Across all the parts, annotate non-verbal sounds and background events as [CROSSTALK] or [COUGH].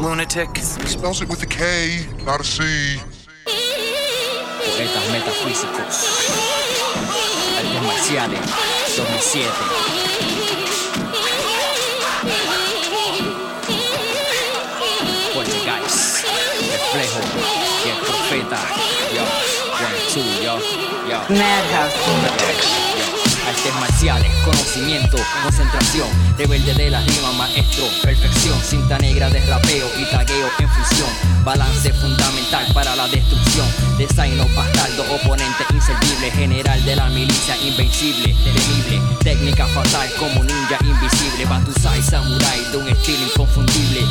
lunatic? He spells it with a K, not a C. Poetas metafísicos. Artes marciales. 2007. Poltergeist. Reflejo. Y el profeta. Yo. One, two, yo. Yo. Madhouse. Yo. Artes marciales, conocimiento, concentración, rebelde de la rima, maestro, perfección, cinta negra de rapeo y tagueo en fusión, balance fundamental para la destrucción, designo bastardo, oponente inservible, general de la milicia invencible, temible, técnica fatal como ninja invisible, Batusai samurai de un estilo inconfundible,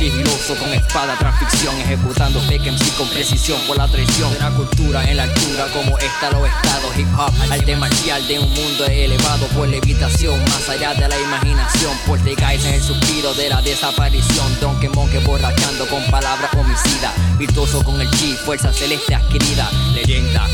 sigiloso con espada, transficción, ejecutando fake MC con precisión por la traición de una cultura en la altura como está lo estados hip hop, arte marcial de un mundo elevado por levitación, más allá de la imaginación, Poltergeist en el suspiro de la desaparición, Donkey Monkey borrachando con palabras homicidas, virtuoso con el chi, fuerza celeste adquirida, leyenda.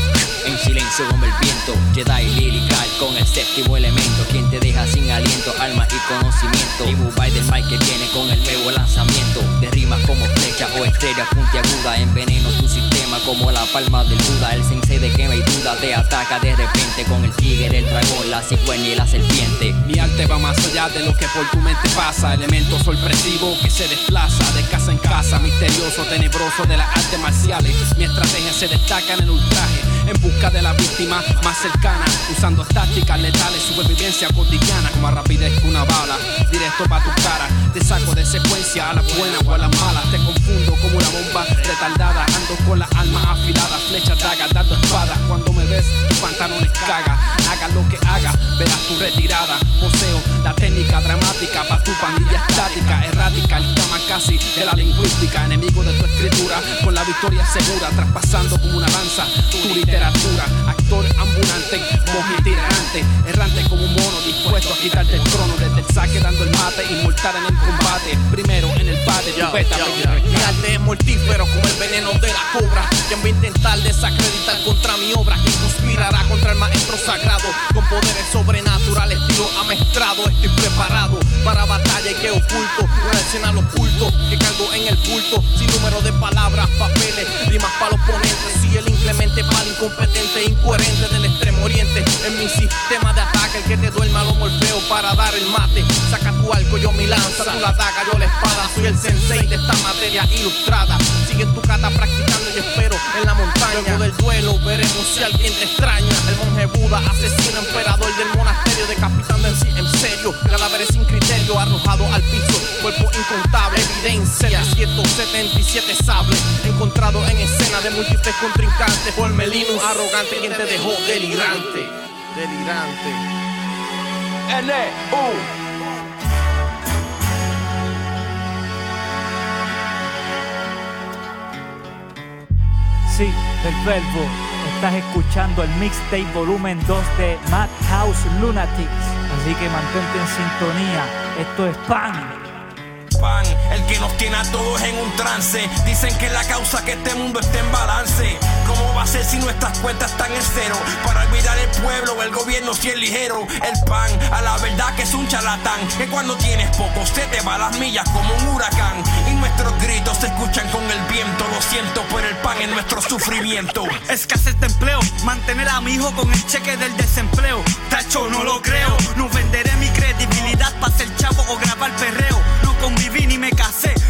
En silencio como el viento, Jedi lirical con el séptimo elemento, quien te deja sin aliento, alma y conocimiento. Y Bubai del Mike que viene con el nuevo lanzamiento, de rimas como flecha o estrella puntiaguda, enveneno tu sistema como la palma del Buda, el sensei de quema y duda te ataca de repente con el tigre, el dragón, la cigüeña y la serpiente. Mi arte va más allá de lo que por tu mente pasa, elemento sorpresivo que se desplaza de casa en casa, misterioso, tenebroso de las artes marciales. Mi estrategia se destaca en el ultraje, en busca de la víctima más cercana, usando tácticas letales, supervivencia cotidiana, como a rapidez que una bala, directo para tu cara. Te saco de secuencia a la buena o a la mala, te confundo como una bomba retardada, ando con las almas afiladas, flechas, dagas, dando espadas. Cuando me ves, pantalones caga, haga lo que haga, verás tu retirada. Poseo la técnica dramática para tu pandilla estática, errática, el cama casi de la lingüística, enemigo de tu escritura, con la victoria segura, traspasando como una lanza tu literatura. Actor ambulante, monje itinerante, errante como un mono, dispuesto a quitarte el trono desde el saque, dando el mate, inmortal en el combate. Primero en el bate, tu beta, mortífero como el veneno de la cobra. Quien va a intentar desacreditar contra mi obra, quien conspirará contra el maestro sagrado, con poderes sobrenaturales, tiro amestrado. Estoy preparado para batalla y que oculto, una escena al oculto que cargo en el bulto, sin número de palabras, papeles, rimas para los oponentes. Si el inclemente para incompetente, incoherente del extremo oriente, en mi sistema de ataque, el que te duerma lo morfeo para dar el mate. Saca tu arco, yo mi lanza, tú la daga, yo la espada. Soy el sensei de esta materia ilustrada. Sigue tu cata practicando y espero en la montaña. Luego del duelo veremos si alguien te extraña. El monje Buda, asesino, emperador del monasterio, decapitando en sí en serio. Cadáveres sin criterio, arrojado al piso, cuerpo incontable, evidencia. 777 sables encontrado en escena de múltiples contrincantes. Por Melinus arrogante, quien te dejó delirante. Delirante. N-U. Sí, del verbo. Estás escuchando el mixtape volumen 2 de Madhouse Lunatics. Así que mantente en sintonía. Esto es pan. pan, el que nos tiene a todos en un trance. Dicen que la causa que este mundo esté en balance. ¿Cómo va a ser si nuestras cuentas están en cero? Para olvidar el pueblo el gobierno si es ligero. El pan, a la verdad que es un charlatán. Que cuando tienes poco se te va las millas como un huracán. Nuestros gritos se escuchan con el viento. Lo siento, pero el pan es nuestro sufrimiento. Escasez de empleo, mantener a mi hijo con el cheque del desempleo. Tacho, no lo creo. No venderé mi credibilidad para ser chavo o grabar perreo. No conviví ni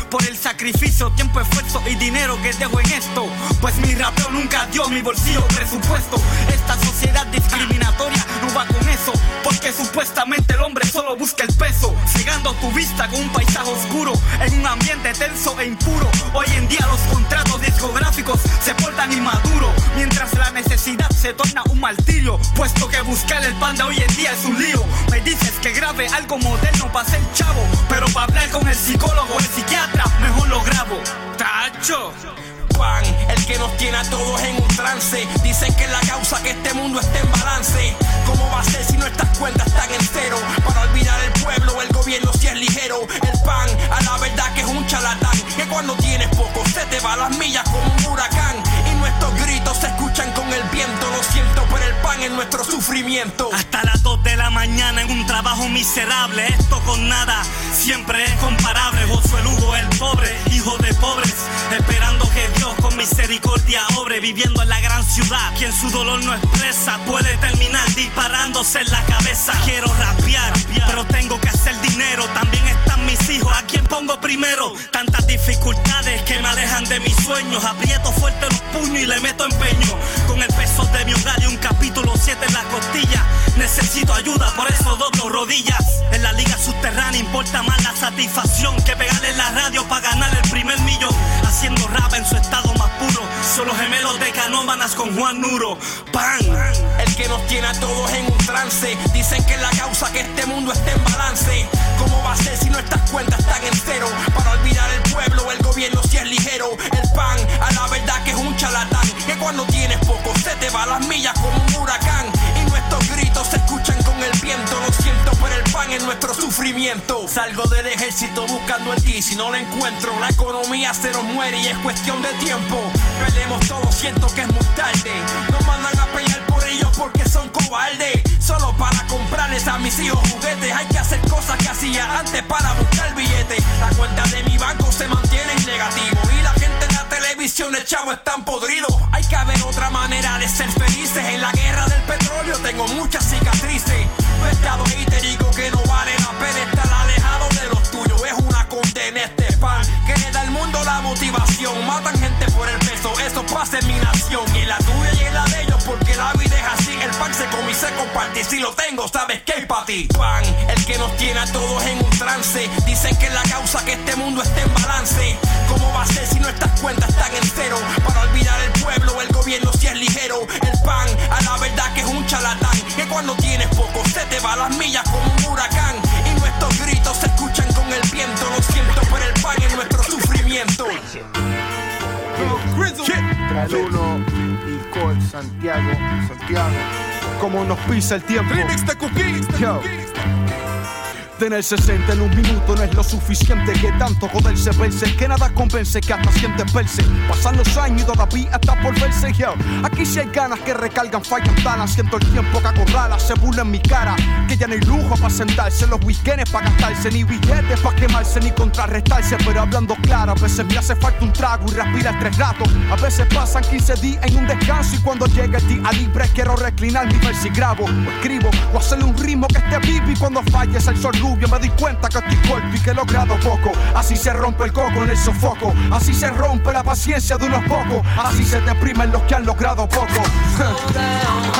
por el sacrificio, tiempo, esfuerzo y dinero que dejo en esto. Pues mi rapeo nunca dio mi bolsillo presupuesto. Esta sociedad discriminatoria no va con eso, porque supuestamente el hombre solo busca el peso, cegando tu vista con un paisaje oscuro en un ambiente tenso e impuro. Hoy en día los contratos discográficos se portan inmaduros, mientras la necesidad se torna un martirio, puesto que buscar el pan de hoy en día es un lío. Me dices que grabe algo moderno para ser chavo, pero para hablar con el psicólogo o el psiquiatra, grabo. Tacho. pan, el que nos tiene a todos en un trance. Dicen que la causa que este mundo esté en balance. ¿Cómo va a ser si nuestras cuentas están en cero? Para olvidar el pueblo el gobierno si es ligero. El pan, a la verdad que es un charlatán. Que cuando tienes poco se te va las millas como un huracán. Y nuestros gritos se escuchan con el viento en nuestro sufrimiento. Hasta las 2 de la mañana en un trabajo miserable. Esto con nada siempre es comparable. Josué Lugo, el pobre, hijo de pobres, esperando misericordia obre viviendo en la gran ciudad. Quien su dolor no expresa puede terminar disparándose en la cabeza. Quiero rapear, pero tengo que hacer dinero. También están mis hijos, a quien pongo primero. Tantas dificultades que me alejan de mis sueños. Aprieto fuerte los puños y le meto empeño. Con el peso de mi hogar y un capítulo 7 en la costilla. Necesito ayuda, por eso doblo rodillas. En la liga subterránea importa más la satisfacción que pegarle la radio para ganar el primer millón. Haciendo rap en su estado más. Son los gemelos de canómanas con Juan Nuro. ¡Pan! El que nos tiene a todos en un trance. Dicen que la causa que este mundo esté en balance. ¿Cómo va a ser si nuestras cuentas están en cero? Para olvidar el pueblo, el gobierno si es ligero. El pan, a la verdad que es un charlatán. Que cuando tienes poco se te va las millas como en nuestro sufrimiento. Salgo del ejército buscando el ti. Si no lo encuentro, la economía se nos muere y es cuestión de tiempo. Peleemos todos, siento que es muy tarde. Nos mandan a pelear por ellos porque son cobardes. Solo para comprarles a mis hijos juguetes. Hay que hacer cosas que hacía antes para buscar billetes. La cuenta de mi banco se mantiene en negativo. Y la gente en la televisión, el chavo están podrido. Hay que haber otra manera de ser felices. En la guerra del petróleo tengo muchas cicatrices. Pescado y te digo peso, eso pasa en mi nación. Y en la tuya y en la de ellos, porque la vida es así. El pan se come y se comparte. Si lo tengo, sabes que es para ti. Pan, el que nos tiene a todos en un trance. Dicen que la causa que este mundo esté en balance. ¿Cómo va a ser si nuestras cuentas están en cero? Para olvidar el pueblo, el gobierno si es ligero. El pan, a la verdad que es un charlatán. Que cuando tienes poco se te va las millas como un huracán. Y nuestros gritos se escuchan con el viento. Lo siento por el pan en nuestro sufrimiento. Caluno y Colt Santiago, Santiago. Como nos pisa el tiempo. Remix de Cookies. Tener 60 en un minuto no es lo suficiente. Que tanto joderse verse que nada convence que hasta siente verse. Pasan los años y todavía está por verse yo. Aquí si hay ganas que recargan fallan talas siento el tiempo que acorrala se burla en mi cara. Que ya no hay lujo para sentarse los weekends para gastarse ni billetes para quemarse ni contrarrestarse. Pero hablando claro a veces me hace falta un trago y respirar tres ratos. A veces pasan 15 días en un descanso y cuando llega el día libre quiero reclinarme y ver si grabo. O escribo o hacerle un ritmo que esté vivo y cuando falles el sol rubio me di cuenta que estoy corto y que he logrado poco. Así se rompe el coco en el sofoco. Así se rompe la paciencia de unos pocos. Así se deprimen los que han logrado poco.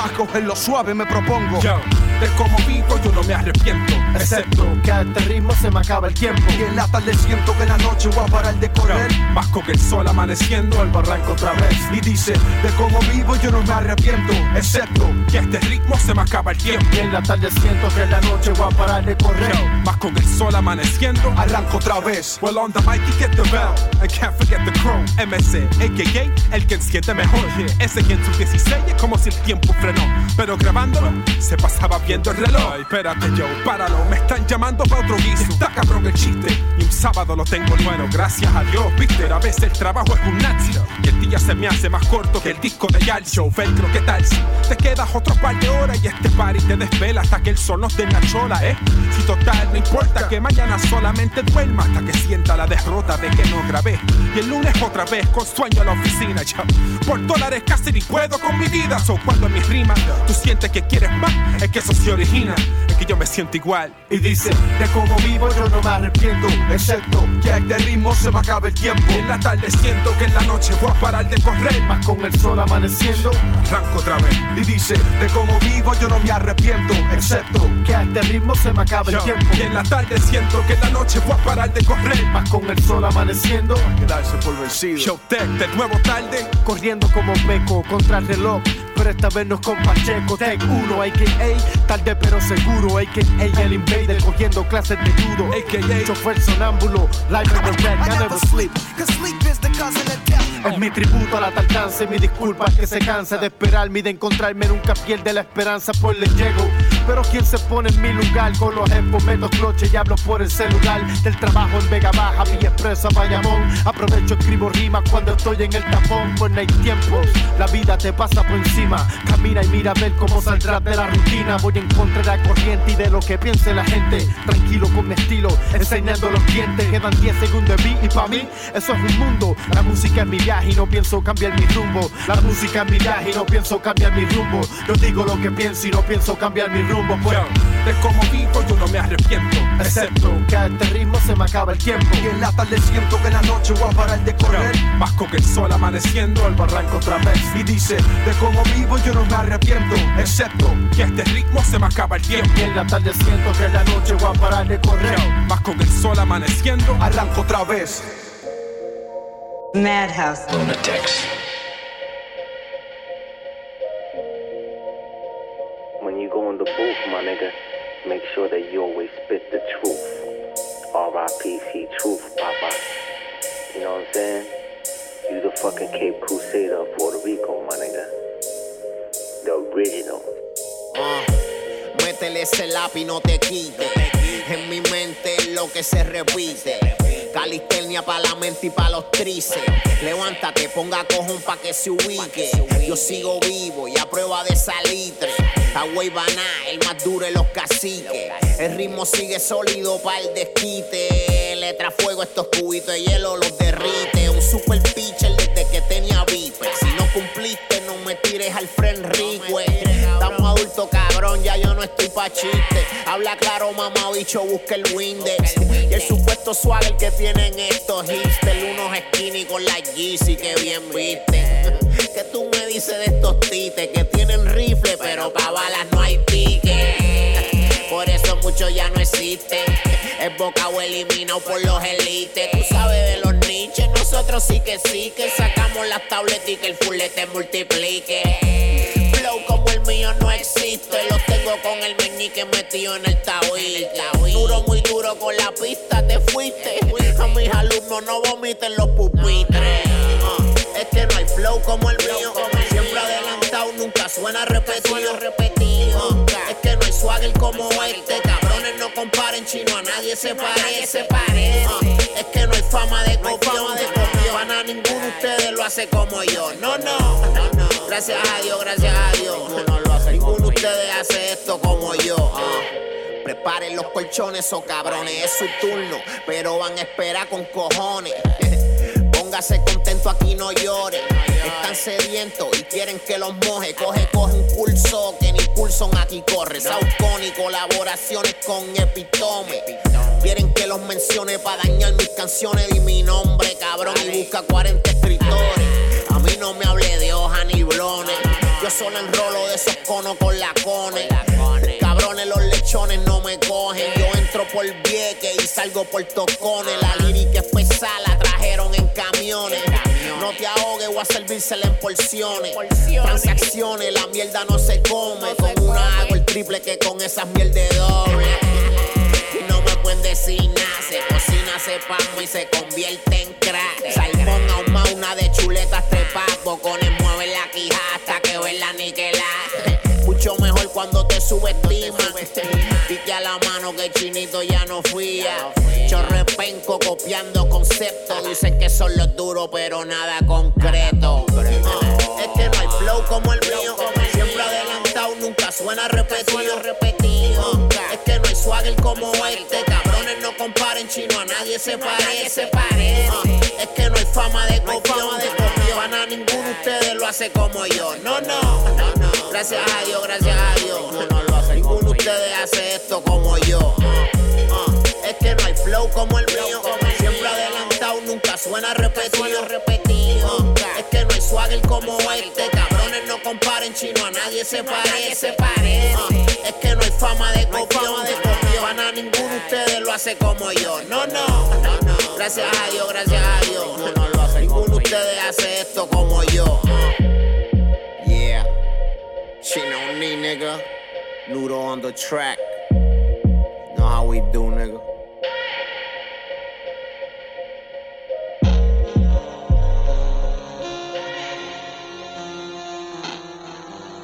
A cogerlo suave me propongo. Yo, de cómo vivo yo no me arrepiento. Excepto que a este ritmo se me acaba el tiempo. Y en la tarde siento que en la noche voy a parar de correr. Más con el sol amaneciendo el barranco otra vez. Y dice, de cómo vivo yo no me arrepiento. Excepto que a este ritmo se me acaba el tiempo. Y en la tarde siento que en la noche voy a parar de correr. Más con el sol amaneciendo arranco otra vez. Well on the mic you get the bell. And can't forget the crow MC, a.k.a. el que enciende mejor. Ese que en su 16 es como si el tiempo frenó. Pero grabándolo se pasaba viendo el reloj. Ay, espérate yo, páralo, me están llamando pa' otro guiso. Está cabrón el chiste. Y un sábado lo tengo nuevo, gracias a Dios Viste, a veces el trabajo es un nazi. Y el día se me hace más corto que el disco de Yal Show Velcro, ¿qué tal si te quedas otro par de horas Y este party te desvela hasta que el sol nos dé la chola, eh Si no importa que mañana solamente duerma hasta que sienta la derrota de que no grabé. Y el lunes otra vez con sueño a la oficina. Ya por dólares casi ni puedo con mi vida. So cuando en mis rimas tú sientes que quieres más, es que eso se origina. Es que yo me siento igual. Y dice, de cómo vivo yo no me arrepiento. Excepto que a este ritmo se me acaba el tiempo. Y en la tarde siento que en la noche voy a parar de correr. Más con el sol amaneciendo, arranco otra vez. Y dice, de cómo vivo yo no me arrepiento. Excepto que a este ritmo se me acaba el tiempo. Y en la tarde siento que en la noche voy a parar de correr. Más con el sol amaneciendo, quedarse por vencido. Showtech de nuevo tarde, corriendo como meco contra el reloj. Pero esta vez no es con Pacheco, Tech 1, a.k.a. Tarde pero seguro, a.k.a. El Invader cogiendo clases de judo, a.k.a. Chofer sonámbulo, live in the red, I never sleep. Es mi tributo a la tardanza y mi disculpa es que se cansa de esperarme y de encontrarme nunca pierde la esperanza, pues le llego. Pero quien se pone en mi lugar con los meto cloche y hablo por el celular. Del trabajo en Vega Baja, mi expresa Bayamón. Aprovecho, escribo rimas cuando estoy en el tapón, pues no hay tiempos. La vida te pasa por encima. Camina y mira a ver cómo saldrás de la rutina. Voy en contra de la corriente y de lo que piense la gente. Tranquilo con mi estilo, enseñando los dientes. Quedan 10 segundos de beat y para mí eso es un mundo. La música es mi viaje y no pienso cambiar mi rumbo. La música es mi viaje y no pienso cambiar mi rumbo. Yo digo lo que pienso y no pienso cambiar mi rumbo. Pues de cómo vivo yo no me arrepiento. Excepto que a este ritmo se me acaba el tiempo. Y en la tarde siento que la noche voy a parar de correr. Más con el sol amaneciendo al barranco otra vez. Y dice, de cómo vivo yo no me arrepiento. Excepto que a este ritmo se me acaba el tiempo. Y en la tarde siento que la noche voy a parar de correr. Más con el sol amaneciendo arranco otra vez. Madhouse. Lunatics. Make sure that you always spit the truth. R.I.P.C. Truth, Papa. You know what I'm saying? You the fucking Cape Crusader of Puerto Rico, my nigga. The original. Uh, métele ese lápiz, no te quite. En mi mente lo que se repite. Calistenia para la mente y para los tríceps. Levántate, ponga cojón pa' que se ubique. Yo sigo vivo y a prueba de salitre. Agua Baná, el más duro de los caciques. El ritmo sigue sólido para el desquite. Letra fuego, estos cubitos de hielo los derrite. Un super pitcher desde que tenía viper. Si no cumpliste, no me tires al friend rico. Estamos adultos, cabrón, ya yo no estoy pa' chiste. Habla claro, mamá, bicho, busca el Windex. Y el supuesto swagger que tienen estos hipsters. Unos skinny con la Yeezy que bien viste. ¿Qué tú me dices de estos tites que tienen rifle, pero pa' balas no hay pique? Por eso mucho ya no existe. Es bocado eliminado por los elites. Tú sabes de los niches, nosotros sí que sí, que sacamos las tabletas y que el fulete multiplique. Flow como el mío no existe, lo tengo con el meñique metido en el tabuil. Duro, muy duro con la pista, te fuiste. A mis alumnos no vomiten los pupitres. Uh, es que no hay flow como el mío, suena repetido. repetido. Es que no hay swagger como este, cabrones no comparen chino, a nadie se parece. Uh, es que no hay fama de copión, de copión. A ninguno de ustedes lo hace como yo. No, no. Gracias a Dios, gracias a Dios. Ninguno lo hace Ninguno de ustedes hace esto como yo. Uh. Preparen los colchones o cabrones, es su turno, pero van a esperar con cojones. Póngase contento, aquí no llore. Están sedientos y quieren que los moje. Coge, coge un pulso que ni pulso aquí corre. Saucón y colaboraciones con Epitome. Quieren que los mencione para dañar mis canciones. Di mi nombre, cabrón, y busca 40 escritores. A mí no me hable de hoja ni blones. Yo solo enrolo de esos conos con lacones. Cabrones, los lechones no me cogen. Yo entro por Vieques y salgo por Tocones. La lírica es pesada, la en camiones. No te ahogues, voy a servírsela en porciones. Transacciones, la mierda no se come. Con una hago el triple que con esas mierdas doble. Y no me pueden decir nada. Se cocina, se pamo y se convierte en crack. Salmón ahumado, una de chuletas trepadas. Bocones mueven la quija hasta que ven la niquela. Mucho mejor cuando te subestiman. Pique a la mano que chinito ya no fía. Chorrepenco copiando conceptos. Dicen que son los duros, pero nada concreto. Es que no hay flow como el mío. Siempre adelantado, nunca suena repetido. repetido. Es que no hay swagger como este. Cabrones no comparen chino, a nadie se parece. Es que no hay fama de copión. Copión. A ninguno de ustedes lo hace como yo. No, no, no. Gracias a Dios, gracias a Dios. Ninguno de ustedes hace esto como yo. Es que no hay flow como el mío. Siempre adelantado, nunca suena repetido. repetido. Es que no hay swagger como este. Cabrones no comparen chino, a nadie se parece. Es que no hay fama de copión. De copión. A ninguno de ustedes lo hace como yo. No, no, no, no. Gracias a Dios, gracias a Dios. Ninguno de ustedes hace esto como yo. Yeah. Chino knee, nigga. Ludo on the track. Know how we do, nigga.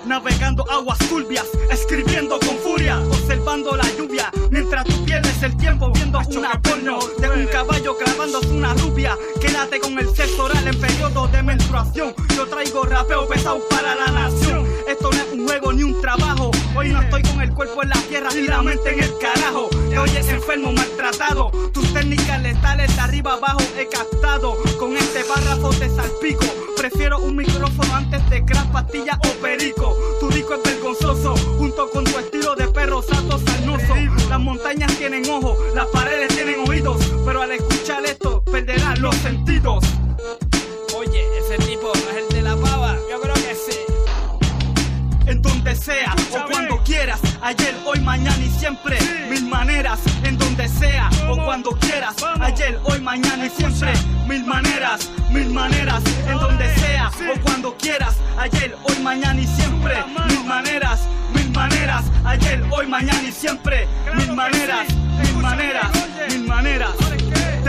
navegando aguas turbias, escribiendo con furia, observando la lluvia, mientras tú pierdes el tiempo viendo una porno de un caballo clavando una rubia. Quédate con el sexo oral en periodo de menstruación. Yo traigo rapeo pesado para la nación. Esto no es un juego ni un trabajo. Hoy no estoy con el cuerpo en la tierra y la mente en el carajo. Te oyes enfermo, maltratado. Tus técnicas letales de arriba abajo he captado. Con este párrafo te salpico. Prefiero un micrófono antes de crack, pastilla o perico. Tu disco es vergonzoso, junto con tu estilo de perro sato sarnoso. Las montañas tienen ojos, las paredes tienen oídos. Pero al escuchar esto, perderás los sentidos. Sea o cuando quieras, ayer, hoy, mañana y siempre. Mil maneras, en donde sea o cuando quieras, ayer, hoy, mañana y siempre. Mil maneras, mil maneras, en donde sea o cuando quieras, ayer, hoy, mañana y siempre. Mil maneras, mil maneras, ayer, hoy, mañana y siempre. Mil maneras, mil maneras, mil maneras.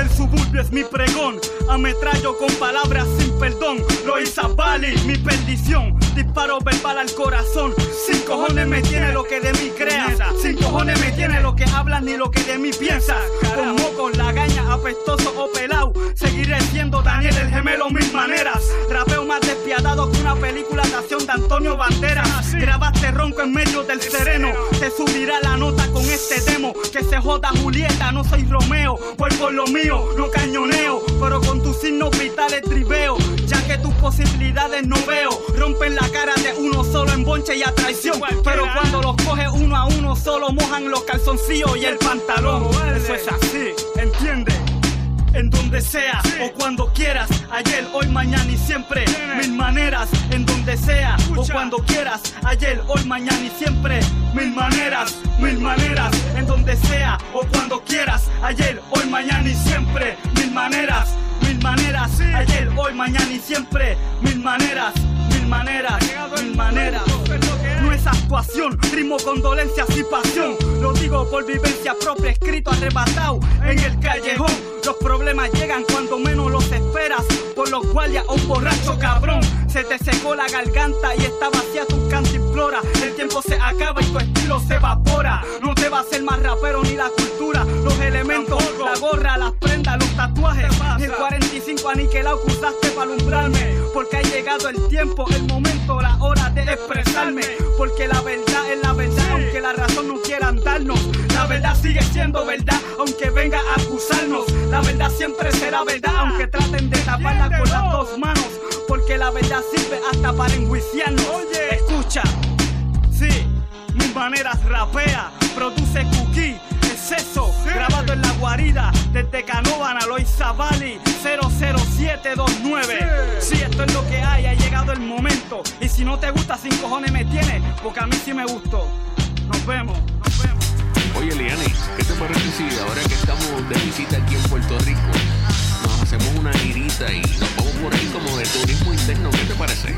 Del suburbio es mi pregón, ametrallo con palabras sin perdón. Lo hizo Bali, mi perdición. Disparo verbal al corazón. Sin cojones me tiene lo que de mí creas. Sin cojones me tiene lo que hablas ni lo que de mí piensas. Con moco, lagaña, apestoso o pelao. Seguiré siendo Daniel el gemelo mil maneras. Rapeo más despiadado que una película de acción de Antonio Banderas. Grabaste ronco en medio del sereno. Te subirá la nota este demo. Que se joda Julieta, no soy Romeo. Voy por lo mío, no cañoneo. Pero con tus signos vitales tribeo. Ya que tus posibilidades no veo. Rompen la cara de uno solo en bonche y a traición. Pero cuando los coge uno a uno, solo mojan los calzoncillos y el pantalón. Eso es así, ¿entiende? En donde sea o cuando quieras, ayer, hoy, mañana y siempre. Mil maneras, en donde sea o cuando quieras, ayer, hoy, mañana y siempre. Mil maneras, mil maneras, en donde sea o cuando quieras, ayer, hoy, mañana y siempre. Mil maneras, mil maneras, ayer, hoy, mañana y siempre. Mil maneras, mil maneras, mil maneras. No es actuación, ritmo, condolencias y pasión. Lo digo por vivencia propia, escrito arrebatado en el callejón. Los problemas llegan cuando menos los esperas. Por los guardias o un borracho cabrón. Se te secó la garganta y está vacía tu cantimplora. El tiempo se acaba y tu estilo se evapora. No te va a hacer más rapero ni la cultura. Los elementos, la gorra, las prendas, los tatuajes. Y el 45 aniquilado que usaste para alumbrarme. Llegado el tiempo, el momento, la hora de expresarme. Porque la verdad es la verdad, aunque la razón no quieran darnos. La verdad sigue siendo verdad, aunque venga a acusarnos. La verdad siempre será verdad, aunque traten de taparla con las dos manos. Porque la verdad sirve hasta para enjuiciarnos. Oye, escucha, sí, mis maneras rapea, produce cookie. Es eso, grabado en la guarida desde Canóvana, Lois Zavali 00729. Sí, esto es lo que hay, ha llegado el momento. Y si no te gusta, sin cojones me tiene, porque a mí sí me gustó. Nos vemos, nos vemos. Oye, Liani, ¿qué te parece si ahora que estamos de visita aquí en Puerto Rico, nos hacemos una girita y nos vamos por ahí como de turismo interno? ¿Qué te parece?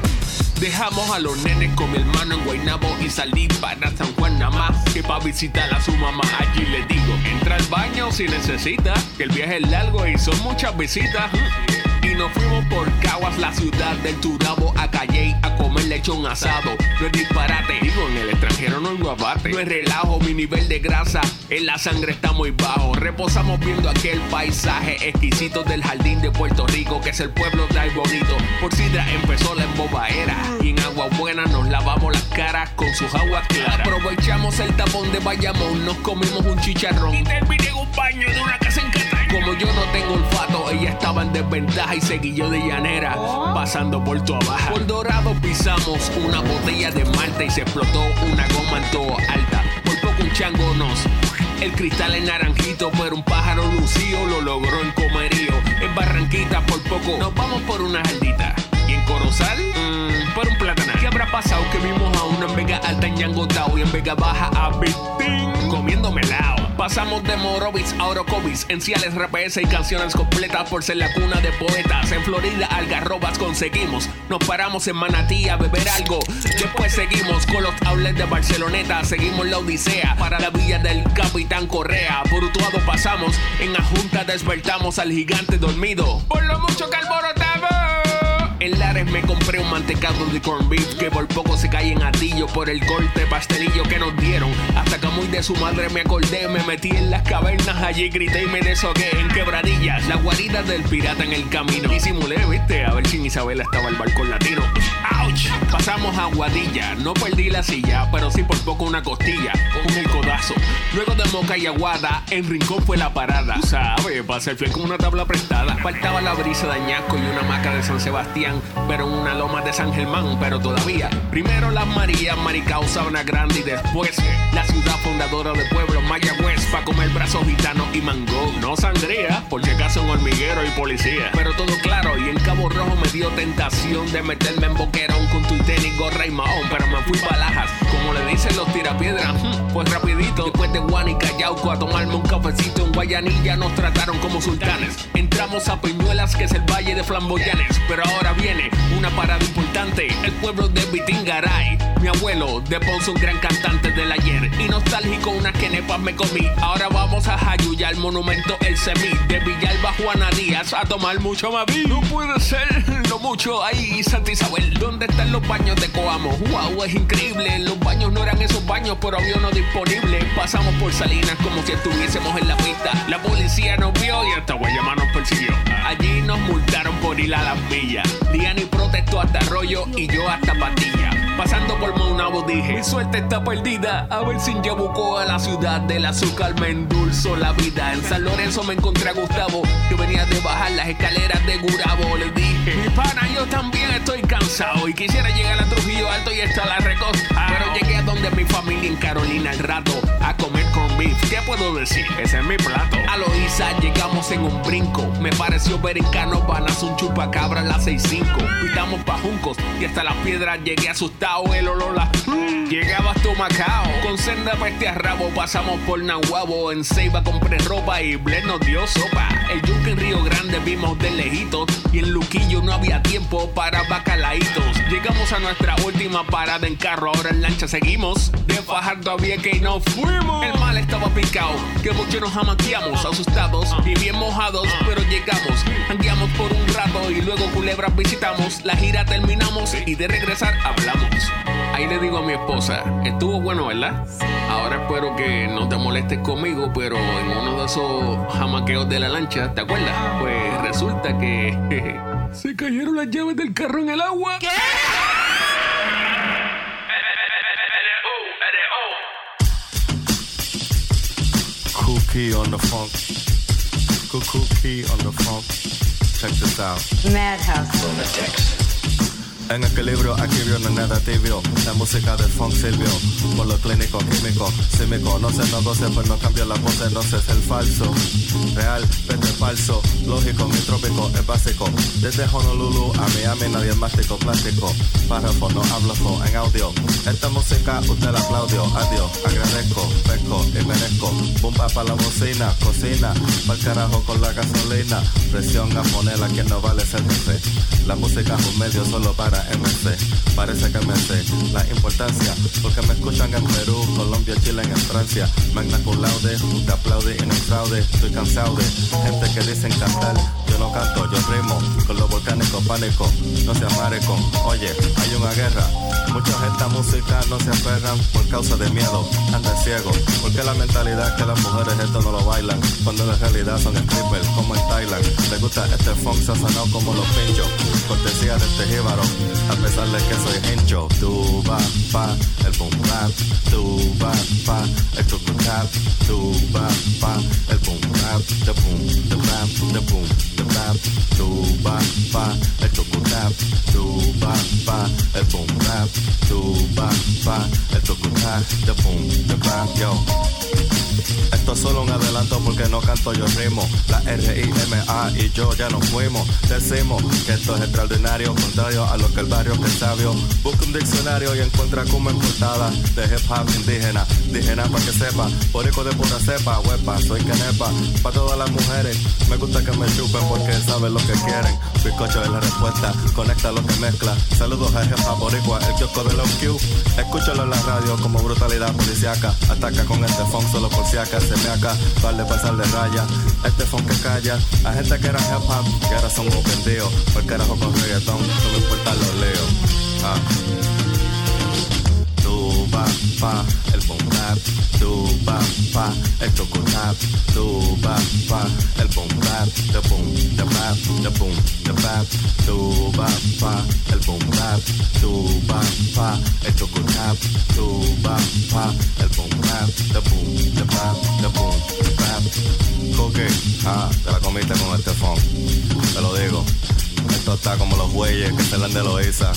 Dejamos a los nenes con mi hermano en Guaynabo y salí para San Juan nada más que para visitar a su mamá. Allí les digo, entra al baño si necesita, que el viaje es largo y son muchas visitas. Y nos fuimos por Caguas, la ciudad del Turabo, a Calle a comer lechón asado. No es disparate, digo, en el extranjero no es guabate. No es relajo, mi nivel de grasa en la sangre está muy bajo. Reposamos viendo aquel paisaje exquisito del jardín de Puerto Rico, que es el pueblo de bonito. Por Sidra empezó la embobaera y en agua buena nos lavamos las caras con sus aguas claras. Aprovechamos el tapón de Bayamón, nos comimos un chicharrón y terminé en un baño de una casa en. Como yo no tengo olfato, ella estaba en desventaja y seguí yo de llanera, pasando por tu abajo. Por Dorado pisamos una botella de malta y se explotó una goma en todo alta. Por poco un chango nos. El cristal es naranjito, pero un pájaro lucido lo logró en comerío. En Barranquita por poco nos vamos por una jaldita. Y en Corozal, mmm, por un plátano. ¿Qué habrá pasado que vimos a uno en Vega Alta en Yangotao y en Vega Baja a Bitín comiendo melao? Pasamos de Morovis a Orocovis, en Ciales RPS y canciones completas por ser la cuna de poetas. En Florida, algarrobas conseguimos. Nos paramos en Manatí a beber algo. Después seguimos con los outlets de Barceloneta. Seguimos la Odisea para la villa del Capitán Correa. Por Utuado pasamos, en la Junta despertamos al gigante dormido. Por lo mucho que alborotamos. En Lares me compré un mantecado de corn beef que por poco se cae en atillo por el corte pastelillo que nos dieron. Hasta que muy de su madre me acordé, me metí en las cavernas, allí grité y me deshogué en quebradillas. La guarida del pirata en el camino. Y simulé, viste, a ver si en Isabela estaba el balcón latino. ¡Auch! Pasamos a Guadilla, no perdí la silla, pero sí por poco una costilla con el codazo. Luego de Moca y Aguada, en Rincón fue la parada. ¿Sabe? Pasé el fiel como una tabla prestada. Faltaba la brisa de Añasco y una maca de San Sebastián, pero una loma de San Germán, pero todavía. Primero las Marías, Maricao, Sabana Grande y después la ciudad fundadora de pueblo Mayagüez para comer brazos gitanos y mango. No sangría, por si acaso un hormiguero y policía. Pero todo claro y en Cabo Rojo me dio tentación de meterme en boquerón con tu tenis, gorra y mahón, pero me fui balajas. Como le dicen los tirapiedras, hmm, pues rapidito. Después de Juan y Callauco a tomarme un cafecito en Guayanilla nos trataron como sultanes. Entramos a Peñuelas, que es el valle de Flamboyanes. Pero ahora viene una parada importante, el pueblo de Bitingaray. Mi abuelo de Ponce, un gran cantante del ayer. Y nostálgico, unas quenepas me comí. Ahora vamos a Jayuya, monumento El Semí. De Villalba Juana Díaz a tomar mucho maví. No puede ser, lo mucho ahí, Santa Isabel. ¿Dónde están los baños de Coamo? Wow, es increíble. Los baños no eran esos baños, pero había uno disponible. Pasamos por Salinas como si estuviésemos en la pista. La policía nos vio y hasta Guayama nos persiguió. Allí nos multaron por ir a las millas. Diani protestó hasta Arroyo y yo hasta Patilla. Pasando por Maunabo dije, mi suerte está perdida. A ver si Yabucoa, la ciudad del azúcar, me endulzó la vida. En San Lorenzo me encontré a Gustavo, que venía de bajar las escaleras de Gurabo. Le dije, mi pana, yo también estoy cansado y quisiera llegar a Trujillo Alto y estar a la recosta. Llegué a donde mi familia en Carolina el rato a comer con beef. ¿Qué puedo decir? Ese es mi plato. A Loiza llegamos en un brinco. Me pareció ver en Canovanas un chupacabra a las 6.5. Pitamos pa' Juncos y hasta las piedras llegué asustado. El olor a... Llegaba hasta Macao. Con senda peste a rabo pasamos por Nahuabo. En Ceiba compré ropa y Bled nos dio sopa. El yunque en Río Grande vimos de lejitos. Y en Luquillo no había tiempo para bacalaitos. Llegamos a nuestra última parada en carro. Ahora en lancha seguimos. De Fajardo a y nos fuimos. El mal estaba picado. Que muchos nos amaqueamos, asustados y bien mojados. Pero llegamos. Anguiamos por un rato y luego Culebras visitamos. La gira terminamos y de regresar hablamos. Ahí le digo a mi esposa, estuvo bueno, ¿verdad? Ahora espero que no te molestes conmigo, pero en uno de esos jamaqueos de la lancha, ¿te acuerdas? Pues resulta que [LAUGHS] se cayeron las llaves del carro en el agua. ¿Qué? Cookie on the funk. Cookie on the funk. Check this out. Madhouse. Lunatics. En equilibrio, vio no nada tibio. La música del funk sirvió por lo clínico, químico, símico. No sé, no goce, pues no cambia la voz, no sé, es el falso. Real, es falso. Lógico, mi trópico es básico. Desde Honolulu a Miami, nadie es mástico, plástico. Párrafo, no hablo en audio. Esta música usted la aplaudió. Adiós, agradezco, pesco y merezco. Bomba para la bocina, cocina. Pa'l carajo con la gasolina. Presión a ponerla, quien no vale ser jefe. La música es un medio solo para MC. Parece que me sé la importancia, porque me escuchan en Perú, Colombia, Chile, en Francia. Magna cum laude, te aplaude en el fraude. Estoy cansado de gente que dicen cantar. Yo no canto, yo rimo con los volcánicos pánico. No se maricón. Oye, hay una guerra. Muchos esta música no se aferran por causa de miedo. Andan ciego. Porque la mentalidad que las mujeres esto no lo bailan. Cuando en realidad son strippers como en Thailand. Les gusta este funk sazonado como los pinchos. Cortesía de este jíbaro. A pesar de que soy hincho. Tu va, pa, el boom bap. Tu va, pa, el tucu tap. Tu va, pa, el boom bap. The boom, the bap, the boom, the bap. Tu va, pa, el tucu tap. Tu va, pa, el boom bap. Tu va, pa, el tucu tap. The boom, the bap, yo. Esto es solo un adelanto porque no canto yo rimo. La R-I-M-A y yo ya nos fuimos. Decimos que esto es extraordinario, contrario a lo que el barrio que es sabio. Busca un diccionario y encuentra como en portada de hip hop indígena. Indígena para que sepa, porico de pura cepa, huepa, soy canepa. Para todas las mujeres, me gusta que me chupen porque saben lo que quieren. Bizcocho es la respuesta. conecta lo que mezcla. Saludos a Jefa Boricua, el kiosco de los Q. Escúchalo en la radio como brutalidad policiaca. Ataca con este funk solo por si acá se me acá. Vale pasarle raya. Este funk que calla. A gente que era hip hop, que ahora son un vendidos. Por carajo con reggaetón, no me importa los leo. Ah. Tu pa, el boom bap, tu pa, el choco tap, tu pa, el boom bap, the boom, the bap, the boom, the bap, tu pa, el boom bap, tu pa, el choco tap, tu pa, el boom bap, the boom, the bap, the boom, the bap. Coque, ah, te la comiste con este funk, te lo digo. Esto está como los bueyes que se dan de Loiza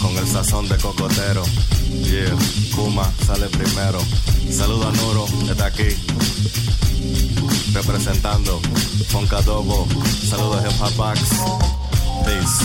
con el sazón de cocotero. Yeah, Kuma sale primero. Saludo a Nuro, está aquí. Representando Funk Adobo. Saludos a Hip Hop Box. Peace.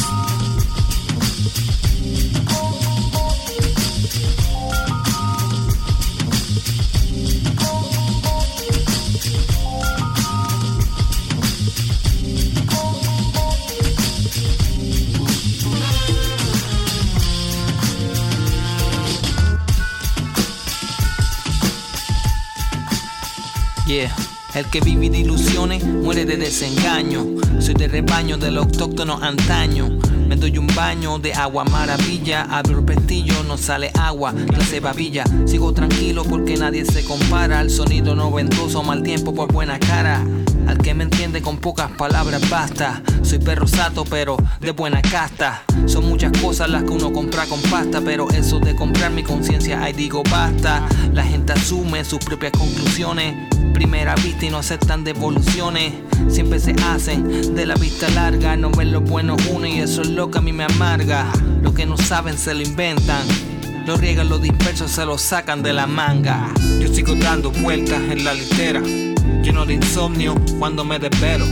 El que vive de ilusiones muere de desengaño. Soy de rebaño del autóctono antaño. Me doy un baño de agua maravilla. Abro el pestillo, no sale agua, clase babilla. Sigo tranquilo porque nadie se compara. Al sonido noventoso, mal tiempo por buena cara. Al que me entiende con pocas palabras basta. Soy perro sato, pero de buena casta. Son muchas cosas las que uno compra con pasta, pero eso de comprar mi conciencia, ahí digo basta. La gente asume sus propias conclusiones. Primera vista y no aceptan devoluciones. Siempre se hacen de la vista larga. No ven lo bueno uno y eso es lo a mí me amarga. Lo que no saben se lo inventan. Lo riegan, lo disperso, se lo sacan de la manga. Yo sigo dando vueltas en la litera, lleno de insomnio cuando me desvelo.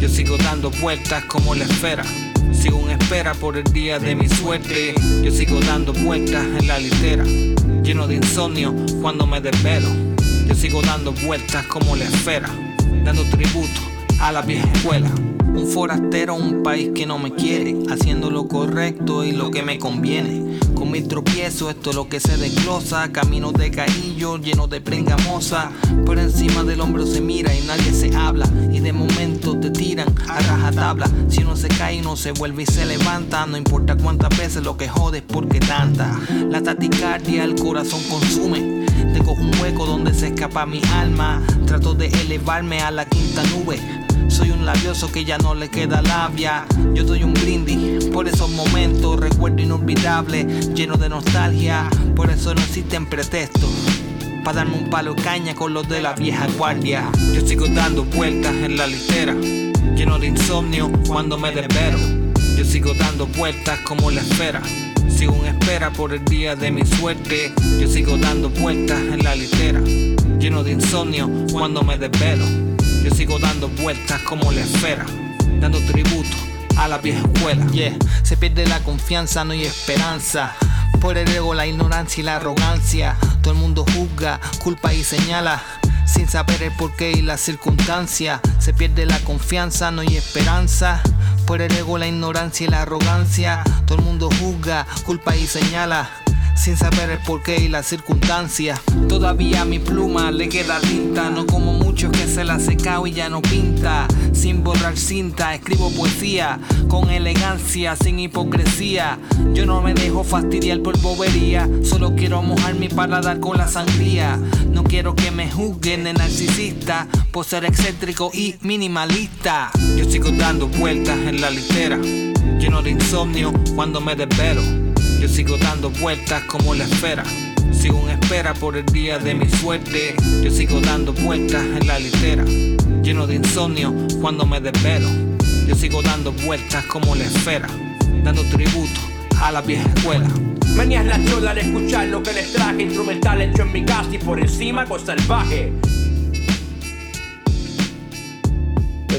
Yo sigo dando vueltas como la esfera. Sigo en espera por el día de mi suerte. Yo sigo dando vueltas en la litera, lleno de insomnio cuando me desvelo. Yo sigo dando vueltas como la esfera, dando tributo a la vieja escuela. Un forastero, un país que no me quiere, haciendo lo correcto y lo que me conviene. Con mis tropiezos, esto es lo que se desglosa. Caminos de carillo, llenos de prengamosa. Por encima del hombro se mira y nadie se habla. Y de momento te tiran a rajatabla. Si uno se cae, uno se vuelve y se levanta. No importa cuántas veces lo que jodes, porque tanta. La taticardia, el corazón consume. Tengo un hueco donde se escapa mi alma. Trato de elevarme a la quinta nube. Soy un labioso que ya no le queda labia. Yo doy un brindis por esos momentos, recuerdo inolvidable, lleno de nostalgia. Por eso no existen pretextos. Para darme un palo caña con los de la vieja guardia. Yo sigo dando vueltas en la litera, lleno de insomnio cuando me desvelo. Yo sigo dando vueltas como la esfera. Sigo en espera por el día de mi suerte. Yo sigo dando vueltas en la litera, lleno de insomnio cuando me desvelo. Yo sigo dando vueltas como la esfera, dando tributo a la vieja escuela. Yeah, se pierde la confianza, no hay esperanza. Por el ego, la ignorancia y la arrogancia. Todo el mundo juzga, culpa y señala. Sin saber el porqué y la circunstancia. Se pierde la confianza, no hay esperanza. Por el ego, la ignorancia y la arrogancia. Todo el mundo juzga, culpa y señala sin saber el porqué y la circunstancia. Todavía mi pluma le queda tinta, no como muchos que se la ha secado y ya no pinta. Sin borrar cinta, escribo poesía con elegancia, sin hipocresía. Yo no me dejo fastidiar por bobería, solo quiero mojar mi paladar con la sangría. No quiero que me juzguen de narcisista por ser excéntrico y minimalista. Yo sigo dando vueltas en la litera, lleno de insomnio cuando me desvelo. Yo sigo dando vueltas como la esfera. Sigo en espera por el día de mi suerte. Yo sigo dando vueltas en la litera, lleno de insomnio cuando me desvelo. Yo sigo dando vueltas como la esfera, dando tributo a la vieja escuela. Manías la chola al escuchar lo que les traje Instrumental hecho en mi casa y por encima con salvaje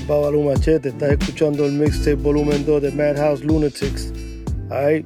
Babalu Machete, estás escuchando el mixtape volumen 2 de Madhouse Lunatics. Alright,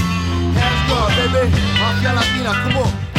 Asgard, baby. Mafia Latina, come on.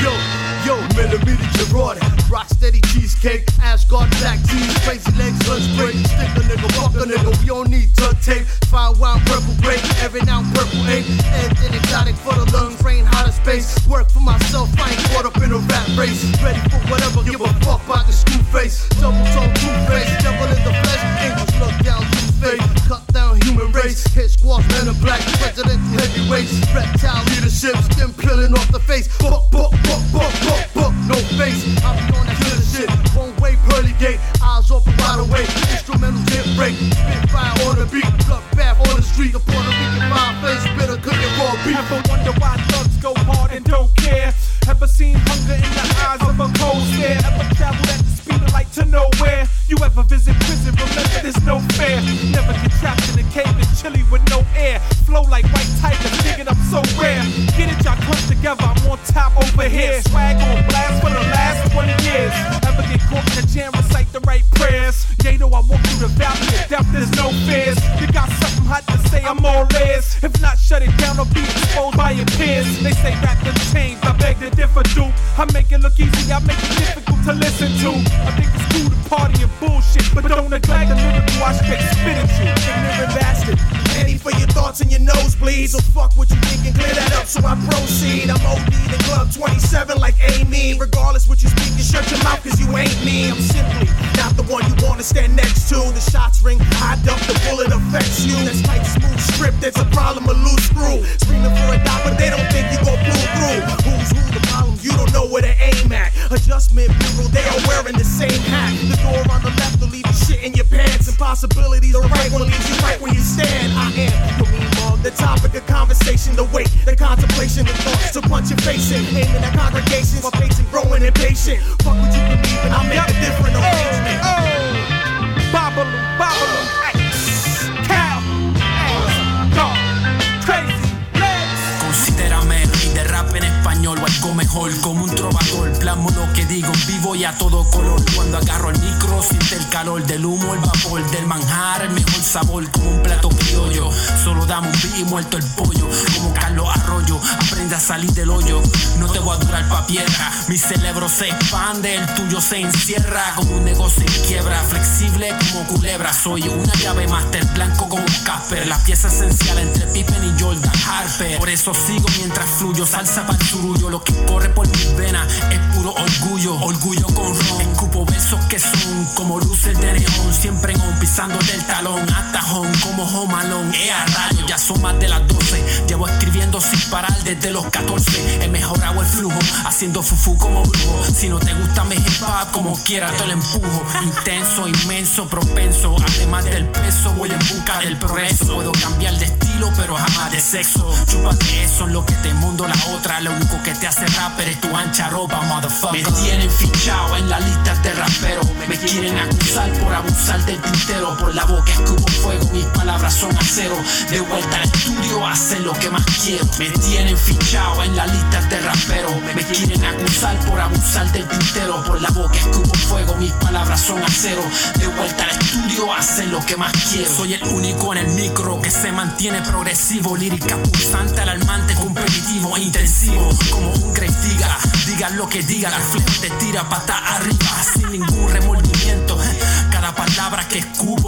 Yo, millimeter Gerard. Rock steady cheesecake. Asgard black tees. Crazy legs, lunch break. Stick a nigga, fuck a nigga. We don't need duct tape. Fire wild purple grape. Every now purple ink. And then exotic for the lungs. Rain hot as space. Work for myself. I ain't caught up in a rat race. Ready for whatever. Give a fuck about the screw face. Double tone, two face. Devil in the flesh. Angels look down, two face. Cut down human race. Hit squads, men in black. Presidential heavyweights. Reptile leadership. Skin peeling off the face. Buck, buck, buck, buck, buck, buck. No face. I be on that killer shit. One way, pearly gate. Eyes open wide awake. Instrumental get break. Spit fire on the beat. Blood bath on the street. The Puerto Rican fire face. Bitter cooking raw beef. Ever wonder why thugs go hard and don't care? Ever seen hunger in the eyes of a cold stare? Ever traveled at the speed of light to nowhere? You ever visit prison? Remember there's no fair. Never get trapped in a cave that's chilly with no air. Flow like white tigers, digging up so rare. Get it, y'all come together. I'm on top over here. Calor del humo, el vapor del manjar, el mejor sabor como un plato criollo. Solo dame un y muerto el pollo. Como Carlos Arroyo, aprende a salir del hoyo. No te voy a durar pa' piedra. Mi cerebro se expande, el tuyo se encierra como un negocio en quiebra. Flexible como culebra. Soy una llave master blanco como un Casper. La pieza esencial entre Pippen y Jordan Harper. Por eso sigo mientras fluyo. Salsa para el surullo. Lo que corre por mis venas es puro orgullo. Orgullo con ron. Escupo versos que son como luces Siempre en on, pisando del talón. Atajón como Homalón. Eh, a rayo, ya son más de las 12. Llevo escribiendo sin parar desde los 14. He mejorado el flujo. Haciendo fufu como brujo. Si no te gusta mi hip como quiera te lo empujo. Intenso, inmenso, propenso. Además del peso, voy en busca del progreso. Puedo cambiar de estilo, pero jamás de sexo. Chúpate eso, en lo que te mundo la otra. Lo único que te hace rapper es tu ancha ropa, motherfucker. Me tienen fichado en la lista de rapero. Me quieren acusar por abusar del tintero. Por la boca escupo fuego, mis palabras son acero. De vuelta al estudio, hacer lo que más quiero. Me tienen fichado en la lista de rapero. Me quieren acusar por abusar del tintero. Por la boca escupo fuego, mis palabras son acero. De vuelta al estudio, hacer lo que más quiero. Soy el único en el micro que se mantiene progresivo. Lírica pulsante, alarmante, competitivo, intensivo. Como un Grave Digger. Diga lo que diga, la te tira pata arriba sin ningún remordimiento. Cada palabra que escupo,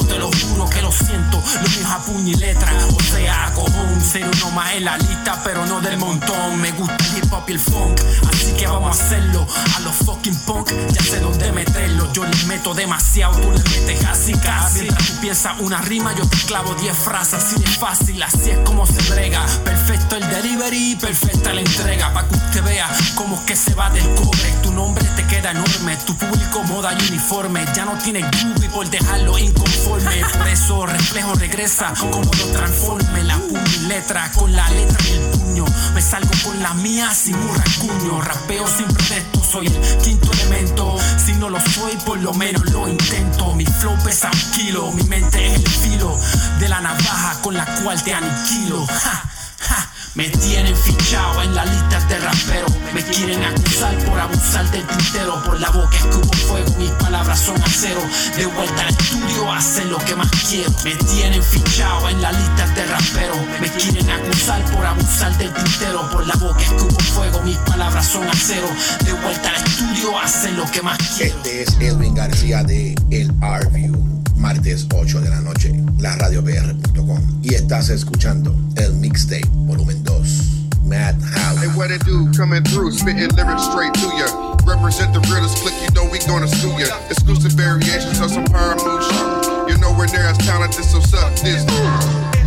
que lo siento. Lo mío es a puño y letra, o sea, cojón. Ser uno más en la lista, pero no del montón. Me gusta el hip hop y el funk, así que vamos a hacerlo. A los fucking punk, ya sé dónde meterlo. Yo les meto demasiado, tú les metes así casi. Mientras tú piensas una rima, yo te clavo 10 frases. Así de fácil, así es como se brega. Perfecto el delivery, perfecta la entrega. Pa' que usted vea cómo es que se va del cobre. Tu nombre te queda enorme, tu público moda y uniforme. Ya no tiene groovy por dejarlo inconforme. [LAUGHS] reflejo regresa como lo transforme. La puño letra con la letra y el puño. Me salgo con la mía sin un rasguño. Rapeo sin pretexto, soy el quinto elemento. Si no lo soy, por lo menos lo intento. Mi flow pesa un kilo, mi mente es el filo de la navaja con la cual te aniquilo. Ja, ja. Me tienen fichado en la lista de rapero. Me quieren acusar por abusar del tintero. Por la boca escupo fuego, mis palabras son acero. De vuelta al estudio, hacer lo que más quiero. Me tienen fichado en la lista de rapero. Me quieren acusar por abusar del tintero. Por la boca escupo fuego, mis palabras son acero. De vuelta al estudio, hacer lo que más quiero. Este es Edwin García de El Arview. Martes 8 de la noche, la radiopr.com. Y estás escuchando el mixtape volumen 2. Mad House. Hey, what it do? Coming through, spitting lyrics straight to ya. Represent the realest click, you know we gonna sue ya. Exclusive variations of some power move shit. You know we're near as talented, so suck this.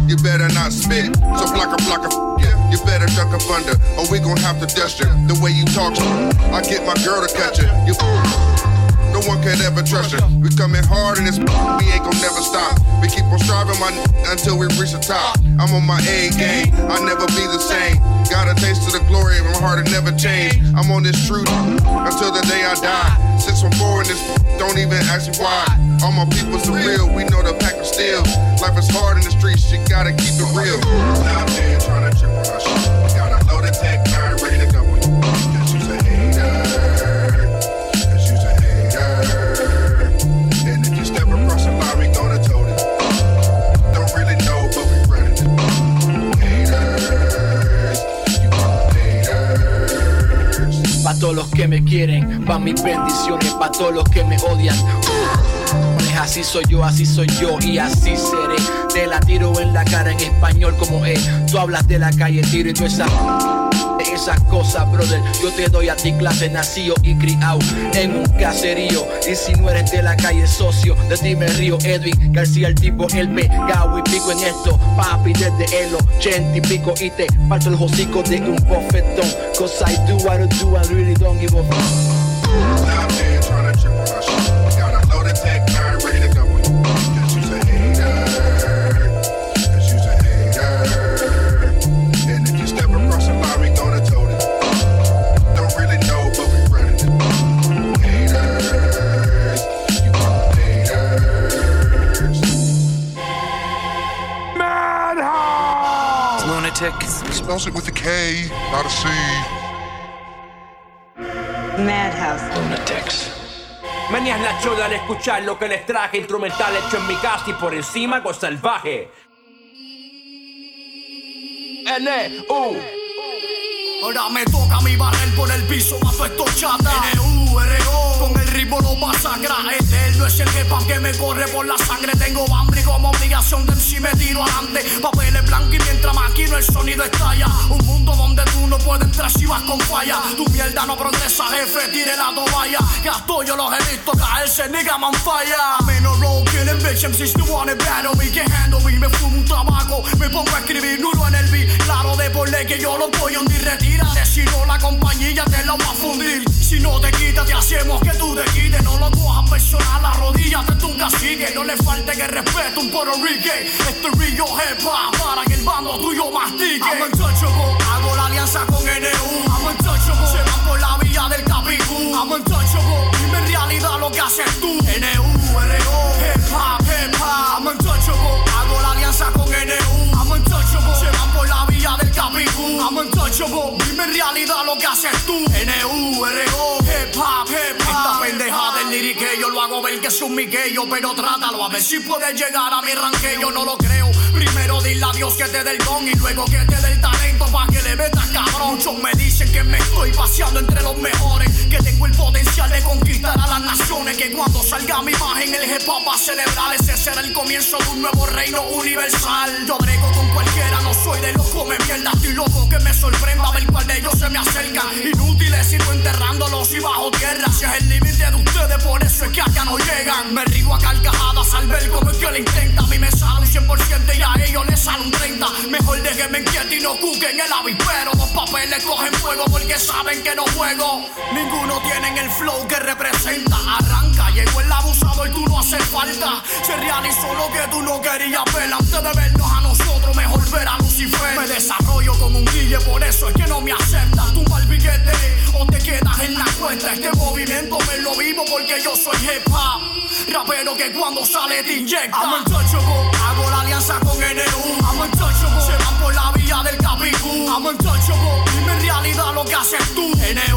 You better not spit, so block a block a yeah. You better duck up under, or we gon' have to dust you. The way you talk, I get my girl to catch you. You no one can ever trust you. We coming hard in this, we ain't gon' never stop. We keep on striving my until we reach the top. I'm on my A game, I never be the same. Got a taste of the glory, my heart will never change. I'm on this truth until the day I die. From four in this, don't even ask me why. All my people's are real, we know the pack of steel. Life is hard in the streets, you gotta keep it real. Out there trying to trip on our shit. Got a loaded tech, que me quieren, pa' mis bendiciones, pa' todos los que me odian. Así soy yo, así soy yo y así seré. Te la tiro en la cara en español como es. Tú hablas de la calle, tiro y tú esa. Esas cosas, brother, yo te doy a ti clase nacido y criado en un caserío. Y si no eres de la calle socio, de ti me río. Edwin García, el tipo, el pegado y pico en esto. Papi, desde el ochenta y pico y te parto el hocico de un bofetón. Cause I do what I do, I really don't give a fuck. Spells it with a K, not a C. Madhouse. Lunatics. Manías la chola al escuchar lo que les traje instrumental hecho en mi casa y por encima con salvaje. N U Ahora me toca mi barrer por el piso, mazo estos chatas. N-U-R-O, ritmo lo masacra. Eterno es el que pa' que me corre por la sangre. Tengo hambre y como obligación de MC me tiro adelante. Papeles blancos y mientras maquino el sonido estalla. Un mundo donde tú no puedes entrar si vas con falla. Tu mierda no progresa, jefe, tire la toalla. Gasto yo los he visto caerse, nigga, man falla. Menos roll, killing bitch, MCs to wanna battle me. Can't handle me, me fumo un tabaco. Me pongo a escribir nulo en el beat. Claro de por ley que yo lo voy a hundir, retírate. Si no, la compañía te la va a fundir. Si no te quitas, te hacemos que tú te No lo cojas personal, las rodillas de tu cacique. No le falte que respeto un Puerto Rique. Esto es Rio Hip Hop para que el bando tuyo mastique. I'm untouchable, hago la alianza con NU. I'm untouchable, se van por la vía del Capicú. I'm untouchable, dime en realidad lo que haces tú. NU, RO, Hip Hop, Hip Hop. I'm untouchable, hago la alianza con NU. I'm untouchable, se van por la vía del Capicú. I'm untouchable, dime en realidad lo que haces tú. NU, RO, hago ver que es un miquello, pero trátalo a ver si puedes llegar a mi ranqueo. No lo creo. Primero dile a Dios que te dé el don y luego que te dé el talento pa' que le metas cabrón. Muchos me dicen que me estoy paseando entre los mejores, que tengo el potencial de conquistar a las naciones, que cuando salga mi imagen el hip hop va a celebrar, ese será el comienzo de un nuevo reino universal. Yo brego con cualquiera, no soy de los come mierda, estoy loco que me sorprenda ver cuál de ellos se me acerca. Inútiles sigo enterrándolos y bajo tierra, si es el límite de ustedes, por eso es que acá no llegan. Me río a carcajadas al ver cómo es que lo intenta, a mí me sale un 100% y a ellos les sale un 30. Mejor déjenme quieto y no cuquen el avispero. Los papeles cogen fuego porque saben que no juego. Ninguno tiene el flow que representa. Arranca, llegó el abusador, tú no hace falta. Se realizó lo que tú no querías ver. Antes de vernos a nosotros, Lucifer. Me desarrollo con un guille, por eso es que no me aceptas. Tumba el billete o te quedas en la cuenta. Este movimiento me lo vivo porque yo soy hip hop. Rapero que cuando sale te inyecta. I'm untouchable. Hago la alianza con NU. I'm untouchable. Se van por la vía del Capicú. I'm untouchable. Dime en realidad lo que haces tú. NU.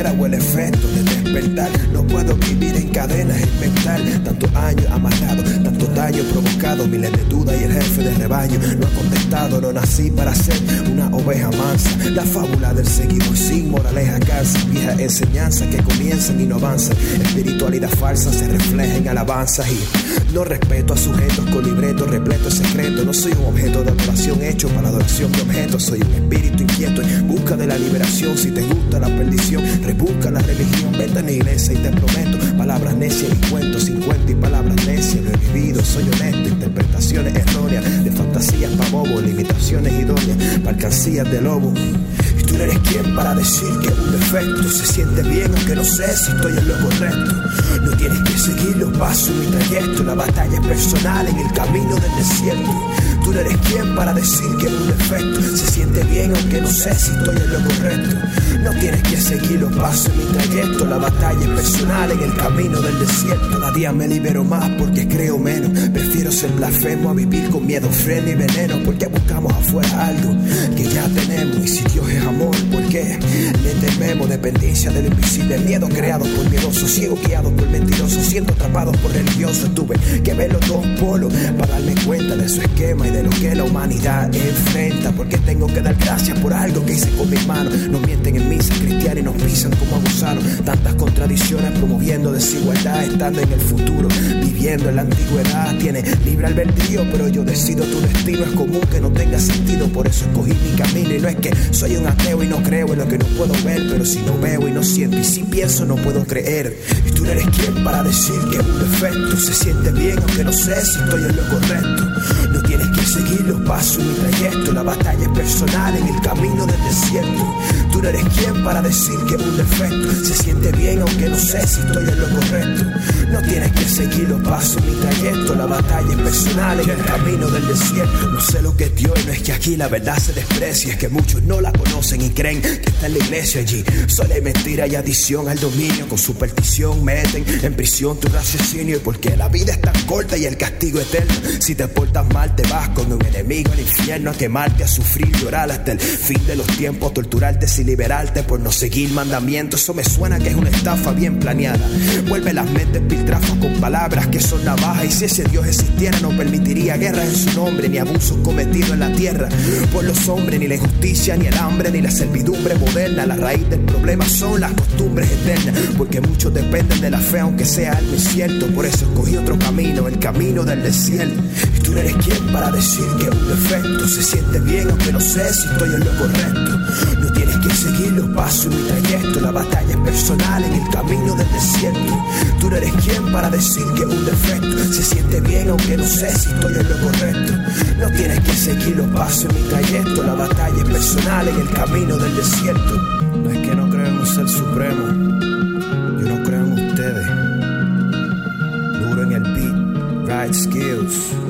o el efecto de despertar. No puedo vivir en cadenas, es mental. Tantos años amarrado, tanto daño provocado. Miles de dudas y el de rebaño no ha contestado. No nací para ser una oveja mansa. La fábula del seguidor sin moraleja cansa. Vieja enseñanza que comienzan y no avanzan. Espiritualidad falsa se refleja en alabanzas y no respeto a sujetos con libretos repletos secretos. No soy un objeto de adoración hecho para adoración de objetos. Soy un espíritu inquieto en busca de la liberación. Si te gusta la perdición, rebusca la religión. Vete a la iglesia y te prometo palabras necias y cuentos, 50 y palabras necias. Lo he vivido, soy honesto. Interpretaciones erróneas de fantasías pa' bobos, limitaciones idóneas, pa' alcancías de lobo. Y tú no eres quien para decir que un defecto se siente bien, aunque no sé si estoy en lo correcto. No tienes que seguir los pasos, mi trayecto. La batalla es personal en el camino del desierto. No eres quien para decir que un defecto se siente bien, aunque no sé si estoy en lo correcto. No tienes que seguir los pasos, mi trayecto. La batalla es personal en el camino del desierto. Cada día me libero más porque creo menos. Prefiero ser blasfemo a vivir con miedo, freno y veneno. Porque buscamos afuera algo que ya tenemos. Y si Dios es amor, ¿por qué le tememos? Dependencia del invisible, miedo creado por miedosos, ciego guiado por mentirosos, siendo atrapados por religiosos. Tuve que ver los dos polos para darme cuenta de su esquema y de lo que la humanidad enfrenta. Porque tengo que dar gracias por algo que hice con mis manos. No mienten en misa, cristianos y nos pisan como abusaron. Tantas contradicciones promoviendo desigualdad, estando en el futuro, viviendo en la antigüedad. Tiene libre albedrío, pero yo decido tu destino. Es común que no tenga sentido, por eso escogí mi camino. Y no es que soy un ateo y no creo en lo que no puedo ver, pero si no veo y no siento y si pienso no puedo creer. Y tú no eres quien para decir que un defecto se siente bien, aunque no sé si estoy en lo correcto. No tienes que seguir los pasos, mi trayecto. La batalla es personal en el camino del desierto. Tú no eres quien para decir que un defecto se siente bien aunque no sé si estoy en lo correcto. No tienes que seguir los pasos mi trayecto, la batalla es personal en el camino del desierto. No sé lo que es Dios y no es que aquí la verdad se desprecia, es que muchos no la conocen y creen que está en la iglesia allí. Solo hay mentira y adición al dominio, con superstición meten en prisión tu raciocinio y porque la vida es tan corta y el castigo eterno. Si te portas mal te vas con un enemigo al infierno a quemarte, a sufrir, llorar hasta el fin de los tiempos, torturarte sin liberarte por no seguir mandamientos. Eso me suena que es una estafa bien planeada. Vuelve las mentes piltrafas con palabras que son navajas y si ese Dios existiera no permitiría guerras en su nombre ni abusos cometidos en la tierra por los hombres, ni la injusticia, ni el hambre, ni la servidumbre moderna. La raíz del problema son las costumbres eternas, porque muchos dependen de la fe aunque sea algo incierto. Por eso escogí otro camino, el camino del desierto. Y tú no eres quien para decir que un defecto se siente bien aunque no sé si estoy en lo correcto. No tienes que seguir los pasos en mi trayecto, la batalla es personal en el camino del desierto. Tú no eres quien para decir que un defecto se siente bien aunque no sé si estoy en lo correcto. No tienes que seguir los pasos en mi trayecto, la batalla es personal en el camino del desierto. No es que no creo en un ser supremo, yo no creo en ustedes. Duro en el beat, right skills.